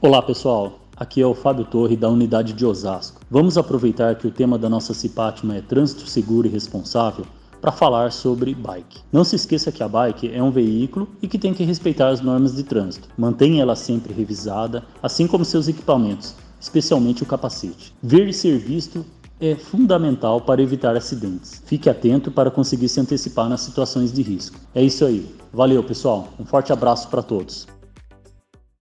Olá pessoal, aqui é o Fábio Torre da unidade de Osasco. Vamos aproveitar que o tema da nossa Cipatma é trânsito seguro e responsável para falar sobre bike. Não se esqueça que a bike é um veículo e que tem que respeitar as normas de trânsito. Mantenha ela sempre revisada, assim como seus equipamentos, especialmente o capacete. Ver e ser visto é fundamental para evitar acidentes. Fique atento para conseguir se antecipar nas situações de risco. É isso aí. Valeu, pessoal. Um forte abraço para todos.